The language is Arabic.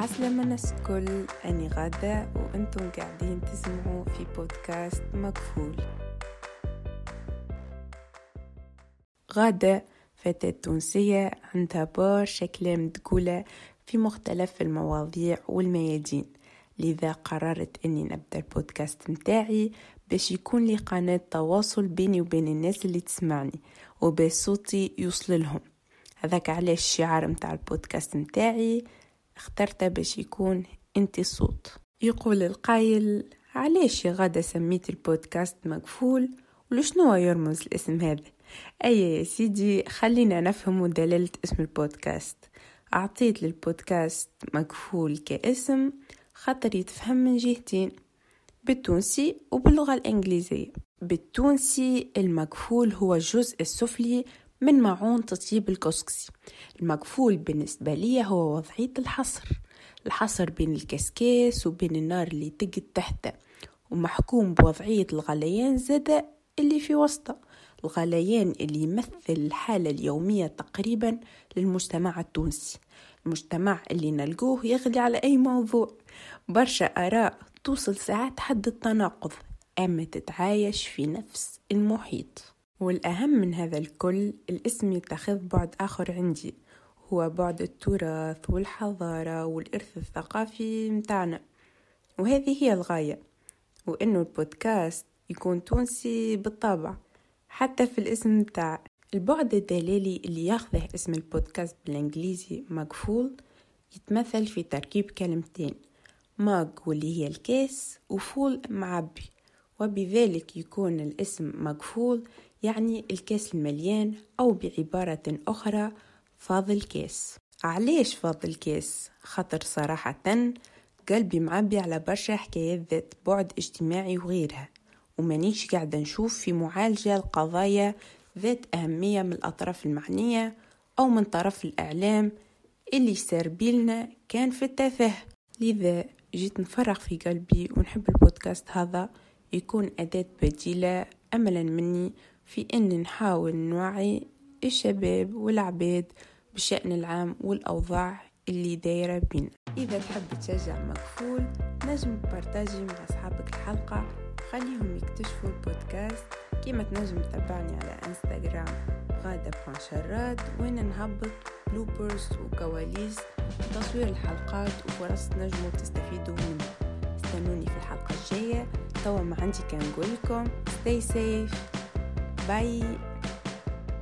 عسلامة الناس الكل أني غادة وأنتم قاعدين تسمعوا في بودكاست مكفول غادة فتاة تونسية عندها برشا كلام تقوله في مختلف المواضيع والميادين. لذا قررت أني نبدأ البودكاست متاعي باش يكون لي قناة تواصل بيني وبين الناس اللي تسمعني وباش صوتي يوصل لهم. هذاك علاش الشعار متاع البودكاست متاعي اخترته باش يكون انت الصوت. يقول القايل علاش غادة سميت البودكاست مقفول؟ ولشنو يرمز الاسم هذا؟ أي يا سيدي خلينا نفهم دلالة اسم البودكاست. أعطيت للبودكاست مقفول كاسم خاطر يتفهم من جهتين بالتونسي وباللغة الإنجليزية. بالتونسي المكفول هو الجزء السفلي من معون تطيب الكسكسي. المكفول بالنسبة لي هو وضعية الحصر. الحصر بين الكسكاس وبين النار اللي تقد تحته ومحكوم بوضعية الغليان زادة اللي في وسطه. الغليان اللي يمثل الحالة اليومية تقريبا للمجتمع التونسي. المجتمع اللي نلقوه يغلي على أي موضوع. برشا آراء توصل ساعات حد التناقض أما تتعايش في نفس المحيط. والأهم من هذا الكل الاسم يتخذ بعد آخر عندي. هو بعد التراث والحضارة والإرث الثقافي متاعنا. وهذه هي الغاية. وإنه البودكاست يكون تونسي بالطبع حتى في الاسم متاع. البعد الدلالي اللي ياخذه اسم البودكاست بالإنجليزي مقفول يتمثل في تركيب كلمتين. ماغ واللي هي الكاس وفول معبي وبذلك يكون الاسم مقفول يعني الكاس المليان أو بعبارة أخرى فاضل كاس علاش فاضل كاس خاطر صراحة قلبي معبي على برشا حكايات ذات بعد اجتماعي وغيرها ومانيش قاعدة نشوف في معالجة القضايا ذات أهمية من الأطراف المعنية أو من طرف الإعلام اللي سار بيلنا كان في التفاهة. لذا جيت نفرغ في قلبي ونحب البودكاست هذا يكون أداة بديلة أملا مني في أن نحاول نوعي الشباب والعباد بالشأن العام والأوضاع اللي دايرة بينا. إذا تحب تشجع مكفول نجم تبارتاجي مع أصحابك الحلقة. خليهم يكتشفوا البودكاست. كيما تنجم تتابعني على إنستغرام غادة بانشرات وين نهبط bloopers وكواليس تصوير الحلقات وفرص تنجموا تستفيدوا منها استنوني في الحلقة الجاية. توا ما عندي كان نقول لكم stay safe. bye